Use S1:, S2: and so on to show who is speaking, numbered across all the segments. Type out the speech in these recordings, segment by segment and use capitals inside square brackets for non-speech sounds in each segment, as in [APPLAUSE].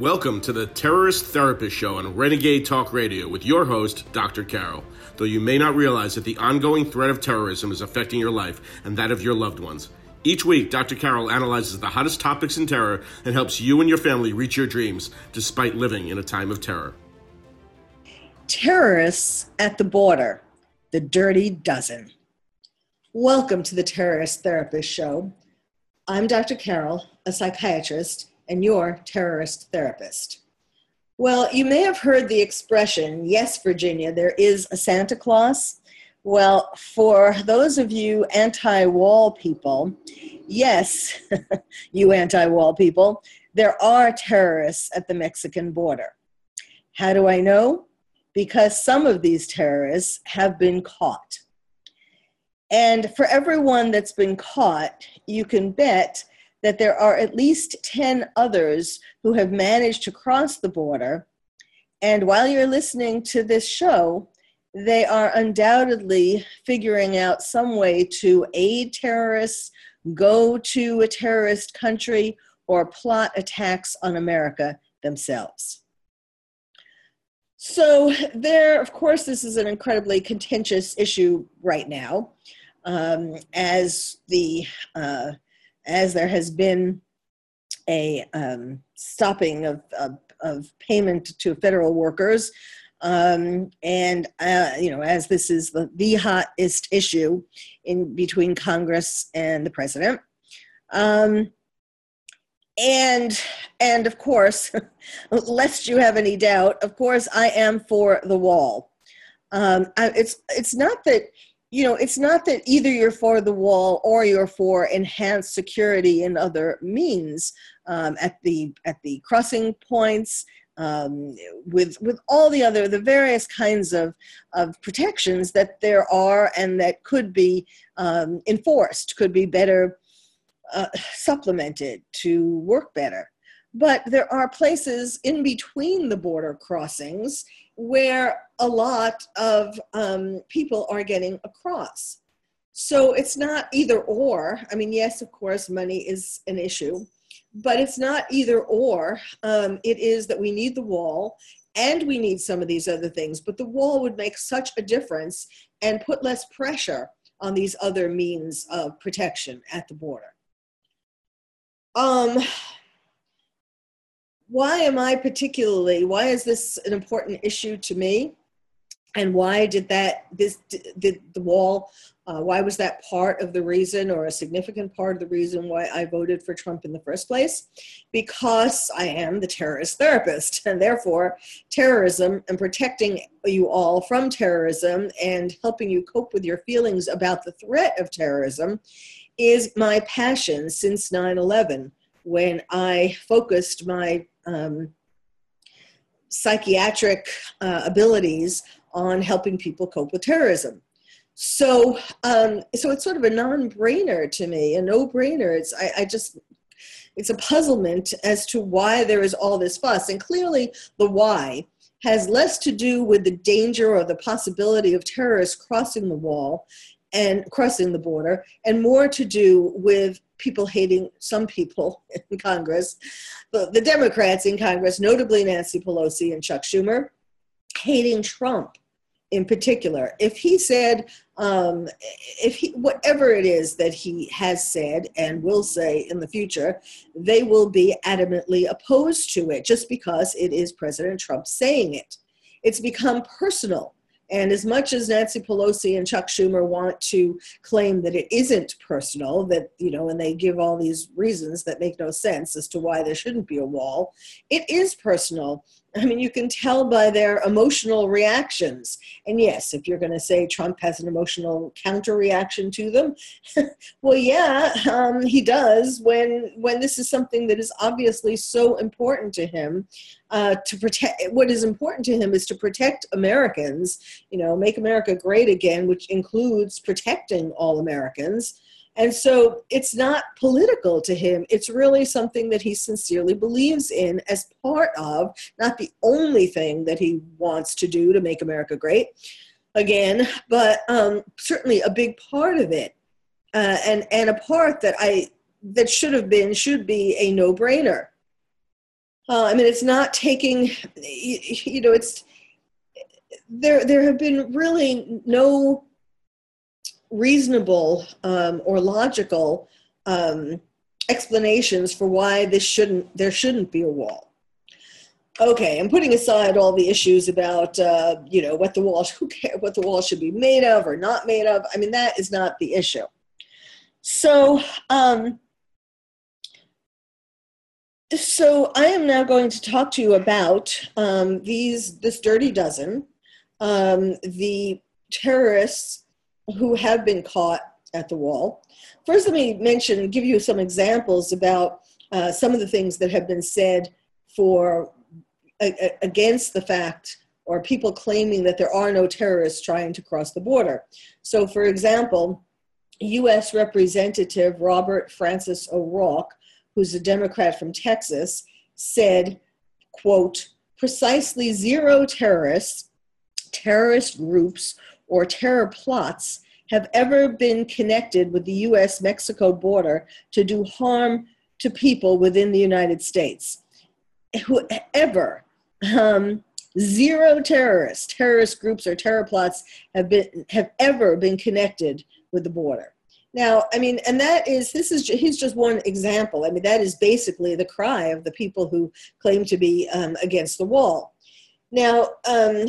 S1: Welcome to the Terrorist Therapist Show on Renegade Talk Radio with your host, Dr. Carol. Though you may not realize that the ongoing threat of terrorism is affecting your life and that of your loved ones. Each week, Dr. Carol analyzes the hottest topics in terror and helps you and your family reach your dreams despite living in a time of terror.
S2: Terrorists at the border, the dirty dozen. Welcome to the Terrorist Therapist Show. I'm Dr. Carol, a psychiatrist and your terrorist therapist. Well, you may have heard the expression, yes, Virginia, there is a Santa Claus. Well, for those of you anti wall people, yes, [LAUGHS] you anti wall people, there are terrorists at the Mexican border. How do I know? Because some of these terrorists have been caught. And for everyone that's been caught, you can bet that there are at least 10 others who have managed to cross the border. And while you're listening to this show, they are undoubtedly figuring out some way to aid terrorists, go to a terrorist country, or plot attacks on America themselves. So, there, of course, this is an incredibly contentious issue right now. Um, as the uh, as there has been a um, stopping of, of, of, payment to federal workers. Um, and, uh, you know, as this is the, the hottest issue in between Congress and the president. Um, and and of course, [LAUGHS] lest you have any doubt, of course, I am for the wall. Um, I, it's it's not that you know, it's not that either you're for the wall or you're for enhanced security in other means um, at the at the crossing points. Um, with with all the other the various kinds of of protections that there are and that could be um, enforced could be better uh, supplemented to work better but there are places in between the border crossings where a lot of um, people are getting across. So it's not either or. I mean, yes, of course, money is an issue, but it's not either or. Um, it is that we need the wall and we need some of these other things, but the wall would make such a difference and put less pressure on these other means of protection at the border. Um, why am I particularly, why is this an important issue to me? And why did that, this, did the wall, uh, why was that part of the reason or a significant part of the reason why I voted for Trump in the first place? Because I am the terrorist therapist, and therefore, terrorism and protecting you all from terrorism and helping you cope with your feelings about the threat of terrorism is my passion since 9 11 when I focused my um, psychiatric uh, abilities on helping people cope with terrorism. So, um, so it's sort of a non-brainer to me, a no-brainer. It's I, I just it's a puzzlement as to why there is all this fuss, and clearly the why has less to do with the danger or the possibility of terrorists crossing the wall and crossing the border, and more to do with people hating some people [LAUGHS] in Congress, the, the Democrats in Congress, notably Nancy Pelosi and Chuck Schumer, hating Trump in particular. If he said, um, if he, whatever it is that he has said and will say in the future, they will be adamantly opposed to it just because it is President Trump saying it. It's become personal and as much as Nancy Pelosi and Chuck Schumer want to claim that it isn't personal, that, you know, and they give all these reasons that make no sense as to why there shouldn't be a wall, it is personal. I mean, you can tell by their emotional reactions. And yes, if you're going to say Trump has an emotional counter reaction to them, [LAUGHS] well, yeah, um, he does when when this is something that is obviously so important to him. Uh, to protect what is important to him is to protect Americans. You know, make America great again, which includes protecting all Americans. And so it's not political to him. It's really something that he sincerely believes in as part of, not the only thing that he wants to do to make America great again, but um, certainly a big part of it. Uh, and, and a part that I that should have been should be a no-brainer. Uh, I mean, it's not taking, you know, it's there. There have been really no reasonable um, or logical um, explanations for why this shouldn't there shouldn't be a wall. Okay, I'm putting aside all the issues about uh, you know what the wall who care, what the wall should be made of or not made of. I mean that is not the issue. So um, so I am now going to talk to you about um, these this dirty dozen, um, the terrorists who have been caught at the wall. First, let me mention, give you some examples about uh, some of the things that have been said for against the fact or people claiming that there are no terrorists trying to cross the border. So, for example, U.S. Representative Robert Francis O'Rourke, who's a Democrat from Texas, said, quote, precisely zero terrorists, terrorist groups, or terror plots have ever been connected with the US Mexico border to do harm to people within the United States. Whoever, um, zero terrorists, terrorist groups, or terror plots have been have ever been connected with the border. Now, I mean, and that is this is he's just one example. I mean, that is basically the cry of the people who claim to be um, against the wall. Now, um,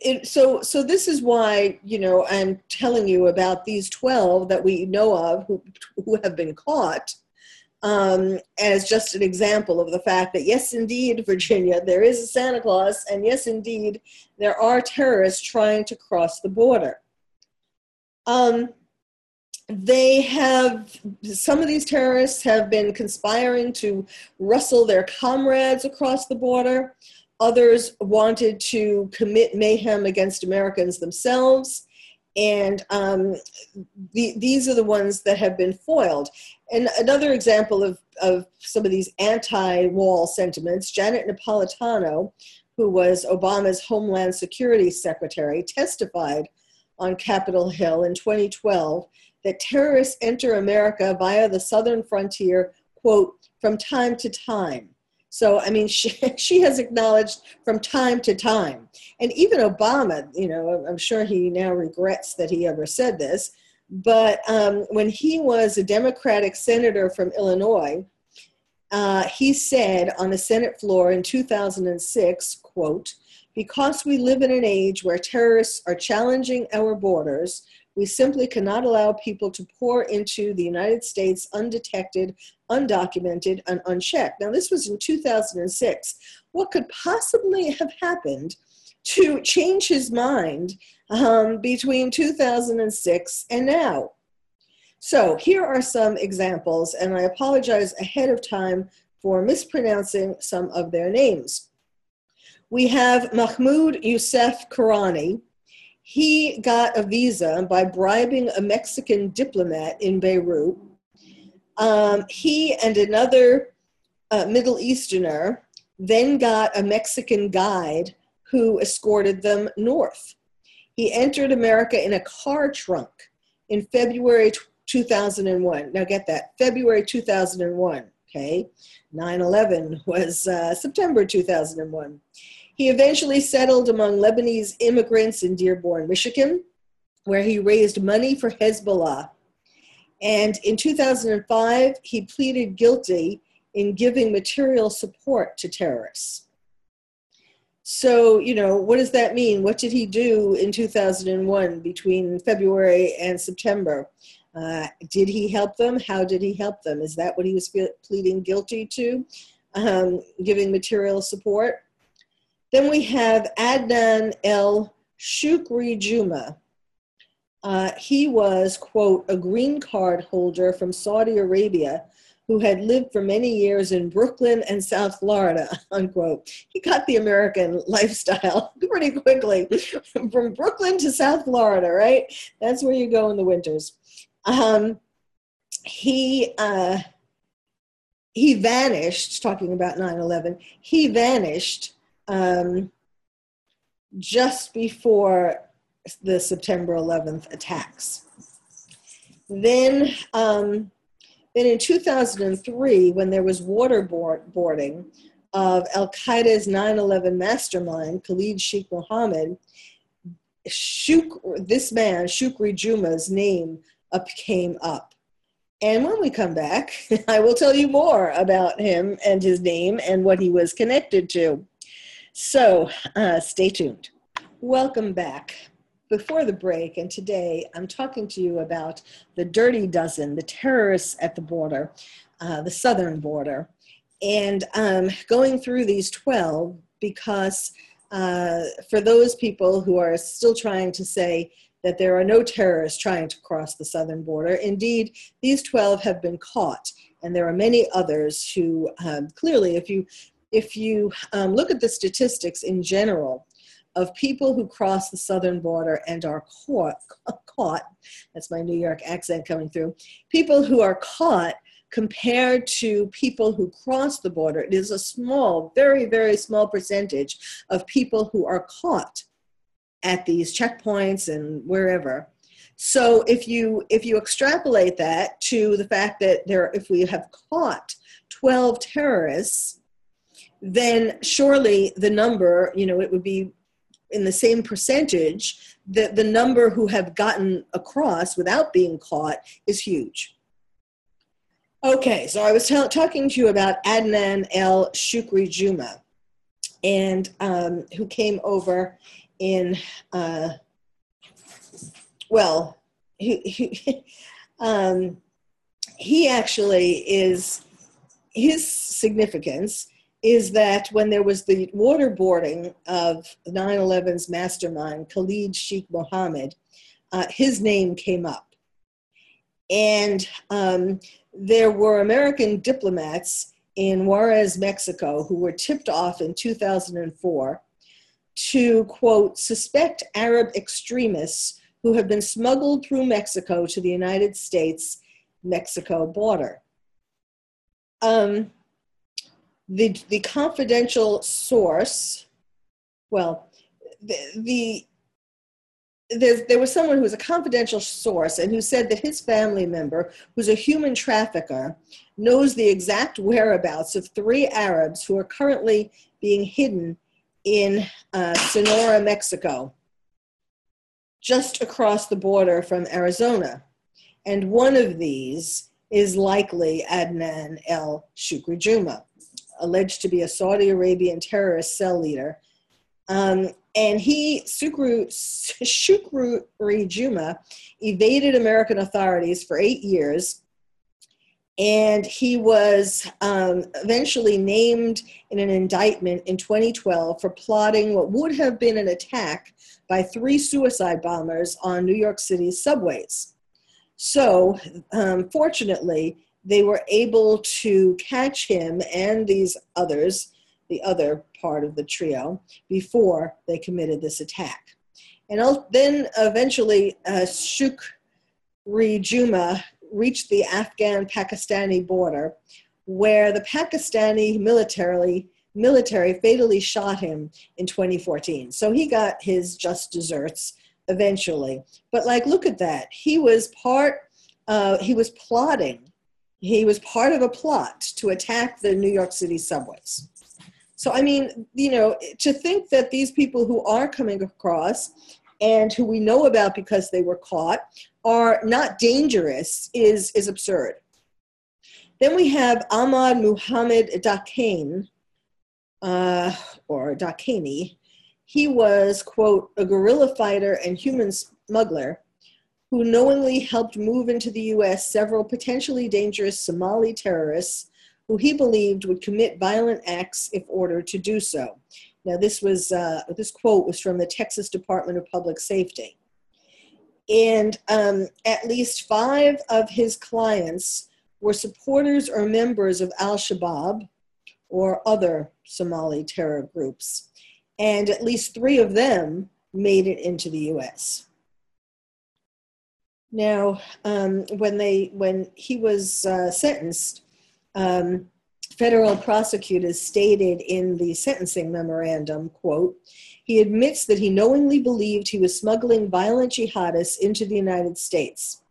S2: it, so so this is why you know I'm telling you about these twelve that we know of who who have been caught um, as just an example of the fact that yes, indeed, [LAUGHS] Virginia, there is a Santa Claus, and yes, indeed, there are terrorists trying to cross the border. Um, they have some of these terrorists have been conspiring to rustle their comrades across the border. Others wanted to commit mayhem against Americans themselves. And um, the, these are the ones that have been foiled. And another example of, of some of these anti wall sentiments Janet Napolitano, who was Obama's Homeland Security Secretary, testified on Capitol Hill in 2012 that terrorists enter America via the southern frontier, quote, from time to time so, I mean, [LAUGHS] she, she has acknowledged from time to time. And even Obama, you know, I'm sure he now regrets that he ever said this, but um, when he was a Democratic senator from Illinois, uh, he said on the Senate floor in 2006, quote, because we live in an age where terrorists are challenging our borders, we simply cannot allow people to pour into the United States undetected, undocumented, and unchecked. Now, this was in 2006. What could possibly have happened to change his mind um, between 2006 and now? So, here are some examples, and I apologize ahead of time for mispronouncing some of their names. We have Mahmoud Youssef Karani, he got a visa by bribing a Mexican diplomat in Beirut. Um, he and another uh, Middle Easterner then got a Mexican guide who escorted them north. He entered America in a car trunk in February 2001. Now, get that February 2001, okay? 9 11 was uh, September 2001. He eventually settled among Lebanese immigrants in Dearborn, Michigan, where he raised money for Hezbollah. And in 2005, he pleaded guilty in giving material support to terrorists. So, you know, what does that mean? What did he do in 2001 between February and September? Uh, did he help them? How did he help them? Is that what he was pleading guilty to? Um, giving material support? Then we have Adnan El Shukri Juma. Uh, he was, quote, a green card holder from Saudi Arabia who had lived for many years in Brooklyn and South Florida, [LAUGHS] unquote. He got the American [LAUGHS] lifestyle [LAUGHS] pretty quickly from Brooklyn to South Florida, right? That's where you go in the winters. Um, he, uh, he vanished, talking about 9 11, he vanished um, just before the September 11th attacks. Then um, Then in 2003, when there was waterboarding of Al Qaeda's 9 11 mastermind, Khalid Sheikh Mohammed, Shuk, this man, Shukri Juma's name up, came up. And when we come back, [LAUGHS] I will tell you more about him and his name and what he was connected to. So uh, stay tuned. Welcome back. Before the break, and today I'm talking to you about the Dirty Dozen, the terrorists at the border, uh, the southern border, and um, going through these 12 because uh, for those people who are still trying to say that there are no terrorists trying to cross the southern border. Indeed, these 12 have been caught, and there are many others who um, clearly, if you if you um, look at the statistics in general of people who cross the southern border and are caught, caught, that's my New York accent coming through, people who are caught compared to people who cross the border, it is a small, very, very small percentage of people who are caught at these checkpoints and wherever. So if you if you extrapolate that to the fact that there if we have caught 12 terrorists, then surely the number, you know, it would be in the same percentage that the number who have gotten across without being caught is huge. Okay, so I was t- talking to you about Adnan El Shukri Juma, and um, who came over in, uh, well, he, he, [LAUGHS] um, he actually is, his significance is that when there was the waterboarding of 9 11's mastermind, Khalid Sheikh Mohammed, uh, his name came up. And um, there were American diplomats in Juarez, Mexico, who were tipped off in 2004 to, quote, suspect Arab extremists who have been smuggled through Mexico to the United States Mexico border. Um, the, the confidential source, well, the, the there, was someone who was a confidential source and who said that his family member, who's a human trafficker, knows the exact whereabouts of three Arabs who are currently being hidden in uh, Sonora, Mexico, just across the border from Arizona. And one of these is likely Adnan el Shukri Juma, alleged to be a Saudi Arabian terrorist cell leader. Um, and he, Shukru, Shukri Juma, evaded American authorities for eight years and he was um, eventually named in an indictment in 2012 for plotting what would have been an attack by three suicide bombers on New York City's subways. So, um, fortunately, they were able to catch him and these others, the other part of the trio, before they committed this attack. And then eventually, uh, Shukri Juma reached the Afghan Pakistani border, where the Pakistani military, military fatally shot him in 2014. So he got his just desserts eventually. But, like, look at that. He was part, uh, he was plotting, he was part of a plot to attack the New York City subways. So, I mean, you know, to think that these people who are coming across and who we know about because they were caught are not dangerous is, is absurd. Then we have Ahmad Muhammad Dakane, uh, or Dakani. He was, quote, a guerrilla fighter and human smuggler who knowingly helped move into the US several potentially dangerous Somali terrorists who he believed would commit violent acts if ordered to do so. Now, this was uh, this quote was from the Texas Department of Public Safety, and um, at least five of his clients were supporters or members of Al Shabaab or other Somali terror groups, and at least three of them made it into the U.S. Now, um, when they when he was uh, sentenced. Um, federal prosecutors stated in the sentencing memorandum, quote, he admits that he knowingly believed he was smuggling violent jihadists into the United States.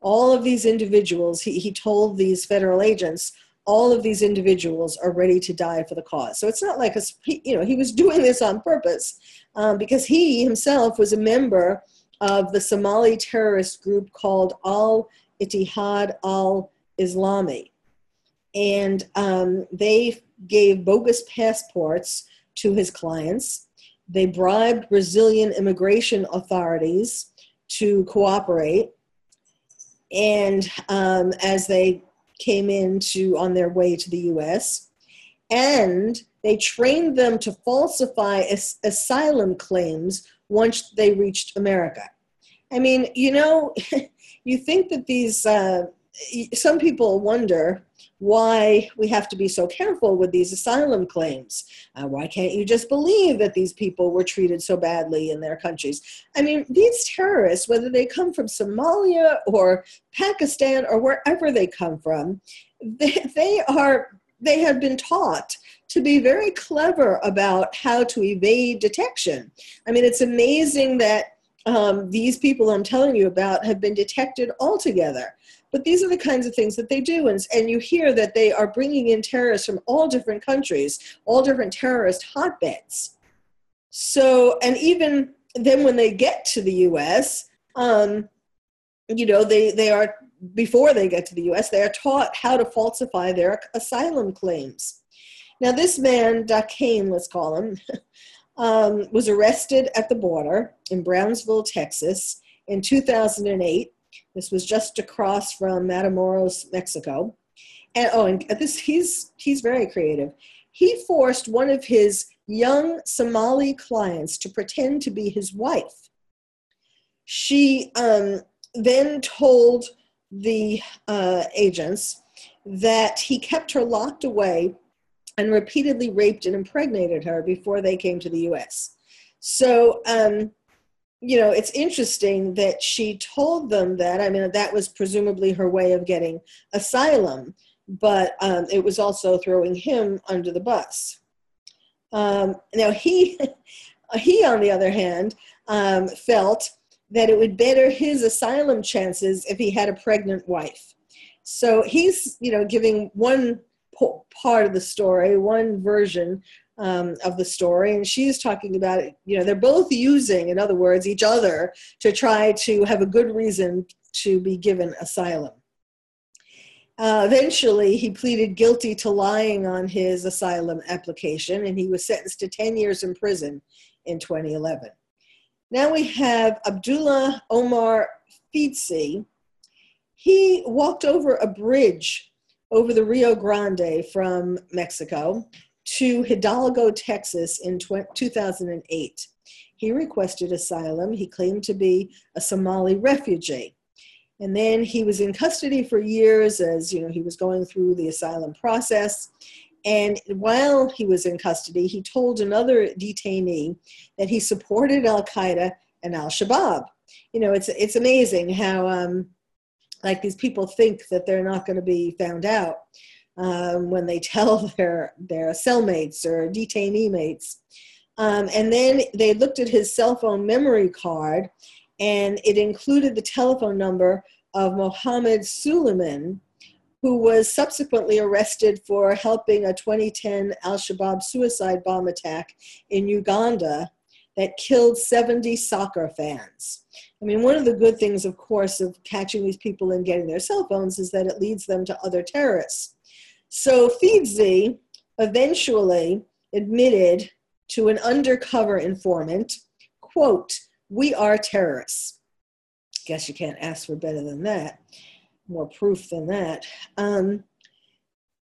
S2: all of these individuals, he, he told these federal agents, all of these individuals are ready to die for the cause. So it's not like a, you know he was doing this on purpose um, because he himself was a member of the Somali terrorist group called Al Ittihad Al Islami, and um, they gave bogus passports to his clients. They bribed Brazilian immigration authorities to cooperate. And um, as they came into on their way to the US, and they trained them to falsify as- asylum claims once they reached America. I mean, you know, [LAUGHS] you think that these, uh, some people wonder why we have to be so careful with these asylum claims. Uh, why can't you just believe that these people were treated so badly in their countries? I mean, these terrorists, whether they come from Somalia or Pakistan or wherever they come from, they, they are they have been taught to be very clever about how to evade detection. I mean, it's amazing that um, these people I'm telling you about have been detected altogether. But these are the kinds of things that they do. And, and you hear that they are bringing in terrorists from all different countries, all different terrorist hotbeds. So, and even then when they get to the US, um, you know, they, they are, before they get to the US, they are taught how to falsify their asylum claims. Now, this man, Dakane, let's call him, [LAUGHS] um, was arrested at the border in Brownsville, Texas in 2008 this was just across from Matamoros, Mexico. And oh, and this he's he's very creative. He forced one of his young Somali clients to pretend to be his wife. She um, then told the uh, agents that he kept her locked away and repeatedly raped and impregnated her before they came to the US. So um, you know, it's interesting that she told them that. I mean, that was presumably her way of getting asylum, but um, it was also throwing him under the bus. Um, now, he, [LAUGHS] he, on the other hand, um, felt that it would better his asylum chances if he had a pregnant wife. So he's, you know, giving one part of the story, one version um, of the story and she's talking about it you know they're both using in other words each other to try to have a good reason to be given asylum uh, eventually he pleaded guilty to lying on his asylum application and he was sentenced to 10 years in prison in 2011 now we have abdullah omar Fidse. he walked over a bridge over the rio grande from mexico to Hidalgo, Texas in 2008. He requested asylum. He claimed to be a Somali refugee. And then he was in custody for years as you know he was going through the asylum process. And while he was in custody, he told another detainee that he supported Al Qaeda and Al Shabaab. You know, it's it's amazing how um, like these people think that they're not going to be found out um, when they tell [LAUGHS] their their cellmates or detainee mates. Um, and then they looked at his cell phone memory card, and it included the telephone number of Mohammed Suleiman, who was subsequently arrested for helping a 2010 Al Shabaab suicide bomb attack in Uganda that killed 70 soccer fans. I mean, one of the good things, of course, of catching these people and getting their cell phones is that it leads them to other terrorists. So Fidse eventually admitted to an undercover informant, quote, we are terrorists. Guess you can't ask for better than that, more proof than that. Um,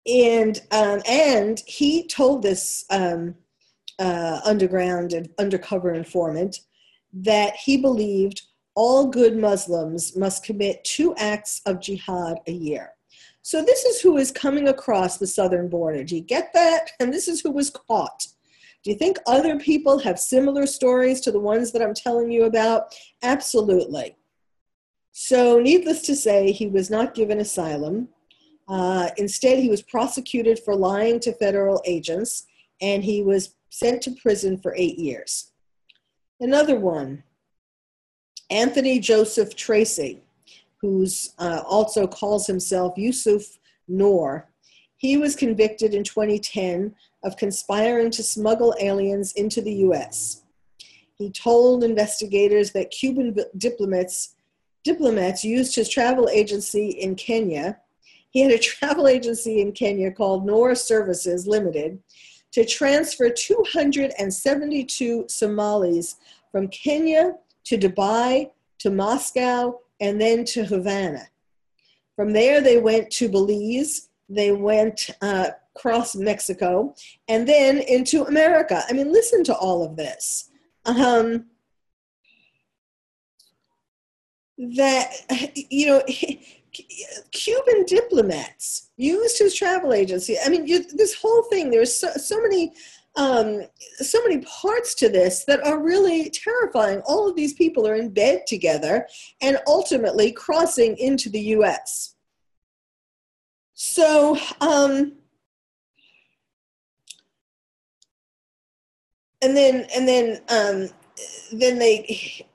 S2: and um, and he told this um, uh, underground and undercover informant that he believed all good Muslims must commit two acts of jihad a year. So this is who is coming across the southern border. Do you get that? And this is who was caught. Do you think other people have similar stories to the ones that I'm telling you about? Absolutely. So, needless to say, he was not given asylum. Uh, instead, he was prosecuted for lying to federal agents and he was sent to prison for eight years. Another one, Anthony Joseph Tracy. who's uh, also calls himself Yusuf Noor. He was convicted in 2010 of conspiring to smuggle aliens into the US. He told investigators that Cuban diplomats diplomats used his travel agency in Kenya. He had a [LAUGHS] travel agency in Kenya called Noor Services Limited to transfer 272 Somalis from Kenya to Dubai to Moscow and then to Havana. From there, they went to Belize, they went uh, across Mexico, and then into America. I mean, listen to all of this. Um, that, you know, [LAUGHS] Cuban diplomats used his travel agency. I mean, you, this whole thing, there's so, so many um, so many parts to this that are really terrifying. All of these people are in bed together and ultimately crossing into the US. So, um, and then, and then, um, then they,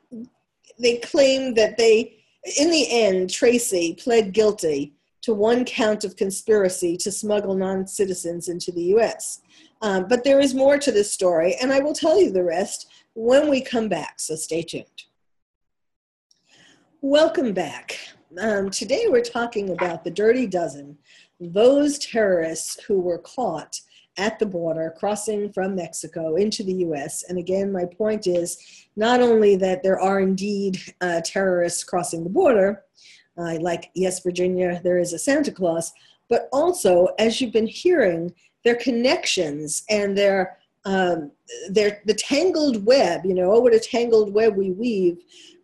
S2: they claim that they, in the end, Tracy pled guilty to one count of conspiracy to smuggle non citizens into the US. Um, but there is more to this story, and I will tell you the rest when we come back, so stay tuned. Welcome back. Um, today we're talking about the Dirty Dozen, those terrorists who were caught at the border crossing from Mexico into the US. And again, my point is not only that there are indeed uh, terrorists crossing the border, uh, like, yes, Virginia, there is a Santa Claus, but also, as you've been hearing, their connections and their um, their the tangled web. You know, oh, what a tangled web we weave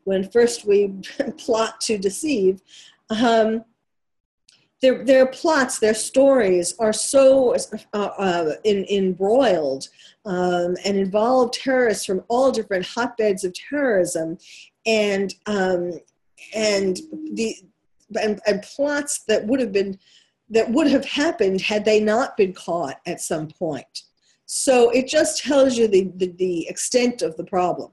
S2: when first we [LAUGHS] plot to deceive. Um, their, their plots, their stories are so uh, uh, in, embroiled um, and involve terrorists from all different hotbeds of terrorism, and um, and the and, and plots that would have been that would have happened had they not been caught at some point. So it just tells you the, the, the, extent of the problem.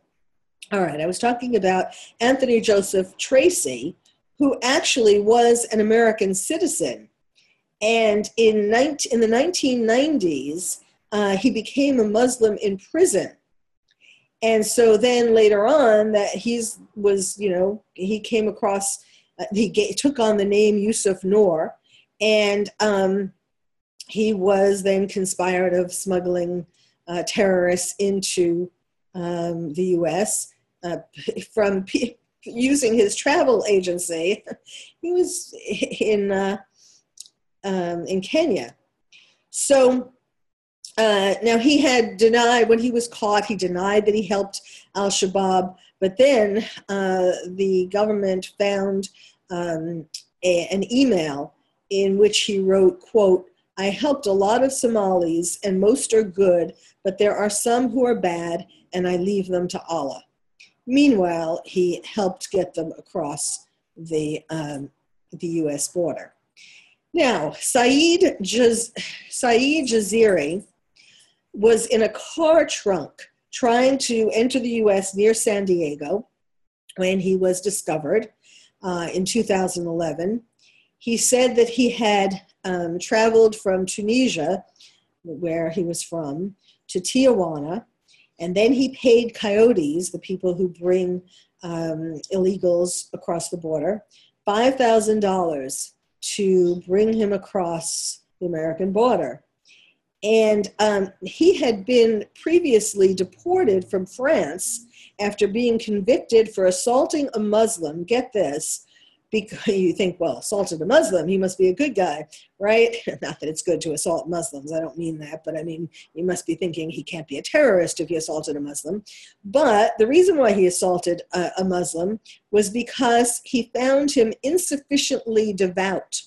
S2: All right, I was talking about Anthony Joseph Tracy, who actually was an American citizen. And in, 19, in the 1990s, uh, he became a Muslim in prison. And so then later on, that he's was, you know, he came across, uh, he took on the name Yusuf Noor, and um, he was then conspired of smuggling uh, terrorists into um, the U.S. Uh, [LAUGHS] from p- using his travel agency. [LAUGHS] he was in uh, um, in Kenya. So uh, now he had denied when he was caught. He denied that he helped Al Shabaab, but then uh, the government found um, a, an email in which he wrote, quote, I helped a lot of Somalis and most are good, but there are some who are bad and I leave them to Allah. Meanwhile, he helped get them across the, um, the US border. Now, Saeed, Jaz- Saeed Jaziri was in a car trunk trying to enter the US near San Diego when he was discovered uh, in 2011 he said that he had um, traveled from Tunisia, where he was from, to Tijuana, and then he paid coyotes, the people who bring um, illegals across the border, $5,000 to bring him across the American border. And um, he had been previously deported from France after being convicted for assaulting a Muslim, get this, because [LAUGHS] you think, well, assaulted a Muslim, he must be a good guy, right? [LAUGHS] Not that it's good to assault Muslims, I don't mean that, but I mean, you must be thinking he can't be a terrorist if he assaulted a Muslim. But the reason why he assaulted a, a Muslim was because he found him insufficiently devout.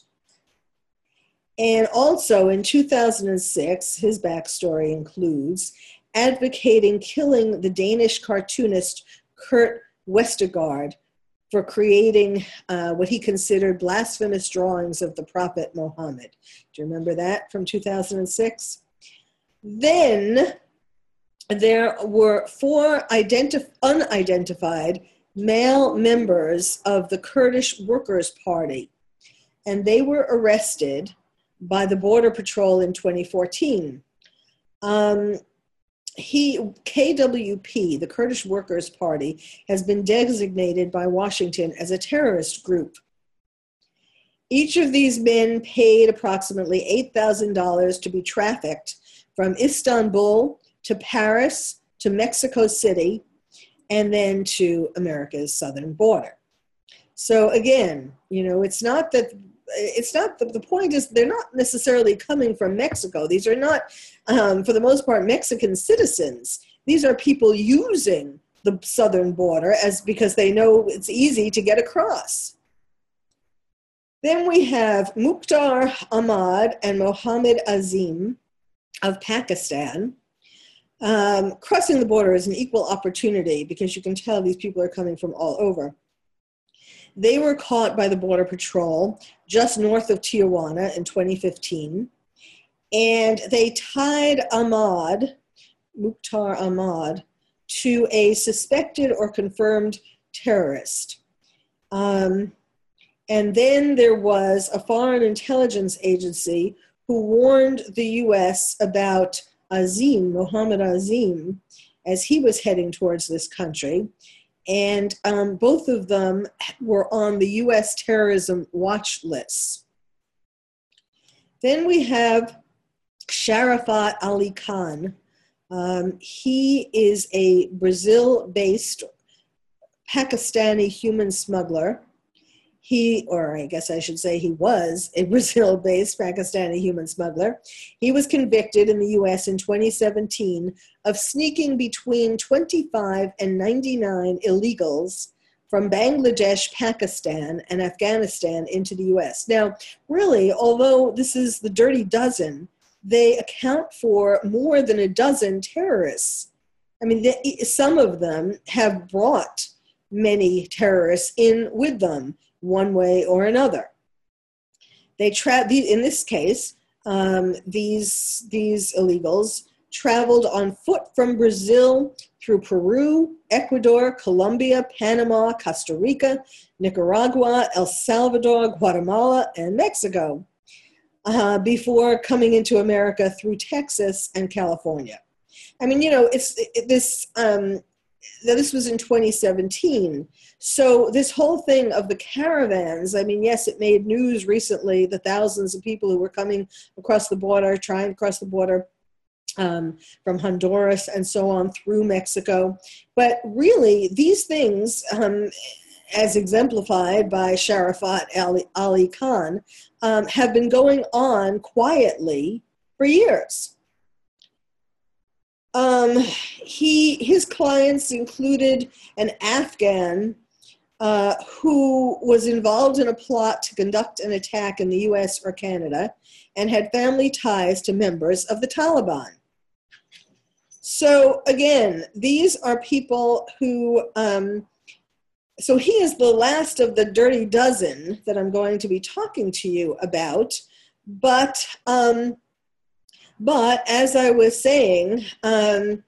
S2: And also in 2006, his backstory includes advocating killing the Danish cartoonist Kurt Westergaard for creating uh, what he considered blasphemous drawings of the Prophet Muhammad. Do you remember that from 2006? Then there were four identif- unidentified male members of the Kurdish Workers' Party, and they were arrested by the Border Patrol in 2014. Um, he KWP, the Kurdish Workers' Party, has been designated by Washington as a terrorist group. Each of these men paid approximately $8,000 to be trafficked from Istanbul to Paris to Mexico City and then to America's southern border. So again, you know, it's not that it's not the, the point is they're not necessarily coming from Mexico. These are not, um, for the most part, Mexican citizens. These are people using the southern border as because they know it's easy to get across. Then we have Mukhtar Ahmad and Mohammed Azim of Pakistan. Um, crossing the border is an equal opportunity because you can tell these people are coming from all over. They were caught by the Border Patrol just north of Tijuana in 2015, and they tied Ahmad, Mukhtar Ahmad, to a suspected or confirmed terrorist. Um, and then there was a foreign intelligence agency who warned the US about Azim, Mohammed Azim, as he was heading towards this country. And um, both of them were on the US terrorism watch lists. Then we have Sharafat Ali Khan. Um, he is a Brazil based Pakistani human smuggler he, or I guess I should say he was, a [LAUGHS] Brazil based Pakistani human smuggler. He was convicted in the US in 2017 of sneaking between 25 and 99 illegals from Bangladesh, Pakistan, and Afghanistan into the US. Now, really, although this is the dirty dozen, they account for more than a dozen terrorists. I mean, some of them have brought many terrorists in with them one way or another. They tra- in this case, um, these, these illegals traveled on foot from Brazil through Peru, Ecuador, Colombia, Panama, Costa Rica, Nicaragua, El Salvador, Guatemala, and Mexico uh, before coming into America through Texas and California. I mean, you know, it's it, this. Um, this was in 2017. So this whole thing of the caravans, I mean, yes, it made news recently, the thousands of people who were coming across the border, trying to cross the border um, from Honduras and so on through Mexico. But really, these things, um, as exemplified by Sharafat Ali, Ali Khan, um, have been going on quietly for years. Um, he his clients included an Afghan uh, who was involved in a plot to conduct an attack in the U.S. or Canada, and had family ties to members of the Taliban. So again, these are people who. Um, so he is the last of the dirty dozen that I'm going to be talking to you about, but. Um, but as I was saying, um,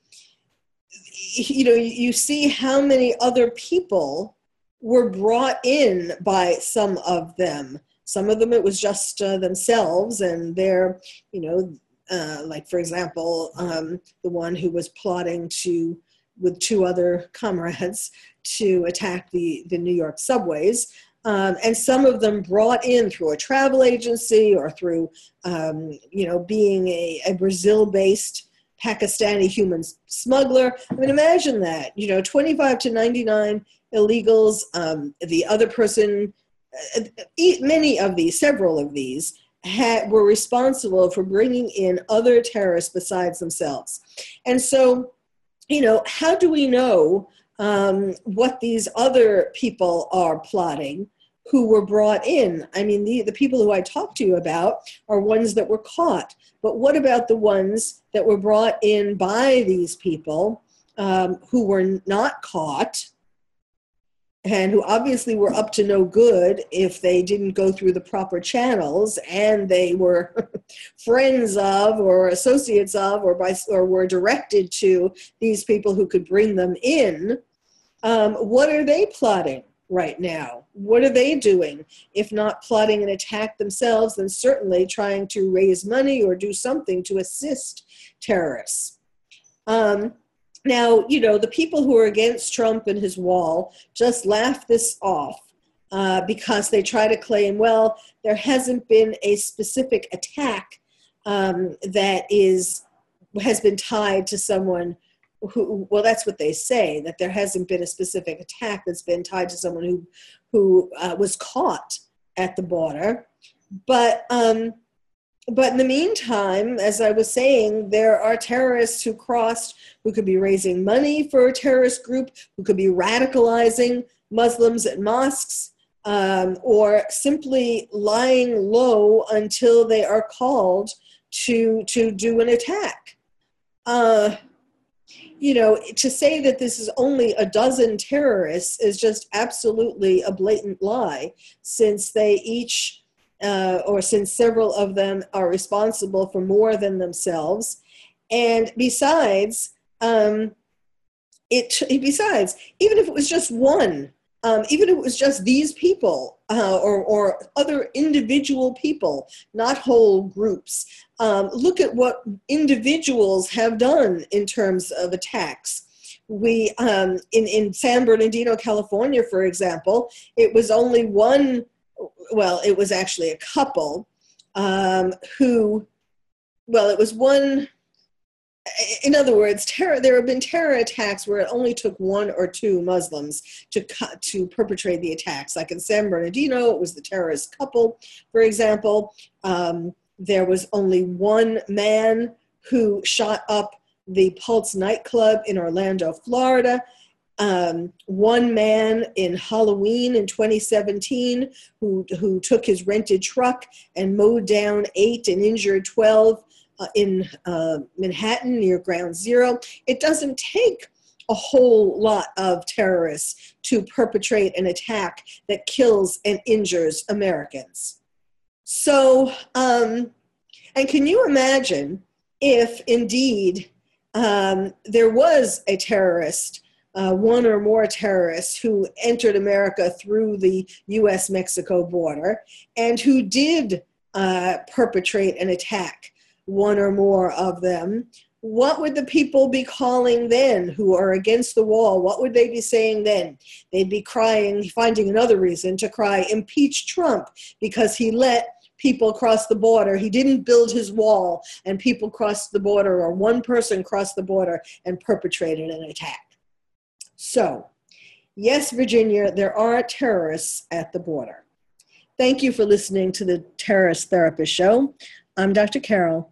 S2: you know, you see how many other people were brought in by some of them. Some of them it was just uh, themselves and their, you know, uh, like for example, um, the one who was plotting to, with two other comrades, to attack the, the New York subways. Um, and some of them brought in through a travel agency or through, um, you know, being a, a Brazil-based Pakistani human smuggler. I mean, imagine that, you know, 25 to 99 illegals. Um, the other person, uh, many of these, several of these, had, were responsible for bringing in other terrorists besides themselves. And so, you know, how do we know um, what these other people are plotting who were brought in. I mean, the, the people who I talked to you about are ones that were caught. But what about the ones that were brought in by these people um, who were not caught and who obviously were up to no good if they didn't go through the proper channels and they were [LAUGHS] friends of or associates of or by or were directed to these people who could bring them in Um, what are they plotting right now? What are they doing? If not plotting an attack themselves, then certainly trying to raise money or do something to assist terrorists. Um, now, you know, the people who are against Trump and his wall just laugh this off uh, because they try to claim, well, there hasn't been a specific attack um, that is has been tied to someone who well that's what they say that there hasn't been a specific attack that's been tied to someone who who uh, was caught at the border but um but in the meantime as i was saying there are terrorists who crossed who could be raising money for a terrorist group who could be radicalizing muslims at mosques um, or simply lying low until they are called to to do an attack. Uh, you know, to say that this is only a dozen terrorists is just absolutely a blatant lie, since they each, uh, or since several of them are responsible for more than themselves. And besides, um, it, besides, even if it was just one um, even if it was just these people uh, or, or other individual people, not whole groups, um, look at what individuals have done in terms of attacks. We, um, in, in San Bernardino, California, for example, it was only one, well, it was actually a couple um, who, well, it was one in other words, terror, there have been terror attacks where it only took one or two Muslims to to perpetrate the attacks. Like in San Bernardino, it was the terrorist couple, for example. Um, there was only one man who shot up the Pulse nightclub in Orlando, Florida. Um, one man in Halloween in 2017 who, who took his rented truck and mowed down eight and injured 12 uh, in uh, Manhattan near Ground Zero. It doesn't take a whole lot of terrorists to perpetrate an attack that kills and injures Americans. So, um, and can you imagine if indeed um, there was a terrorist, uh, one or more terrorists who entered America through the US Mexico border and who did uh, perpetrate an attack one or more of them, what would the people be calling then who are against the wall? What would they be saying then? They'd be crying, finding another reason to cry, impeach Trump because he let people cross the border. He didn't build his wall, and people crossed the border, or one person crossed the border and perpetrated an attack. So, yes, Virginia, there are terrorists at the border. Thank you for listening to the Terrorist Therapist Show. I'm Dr. Carol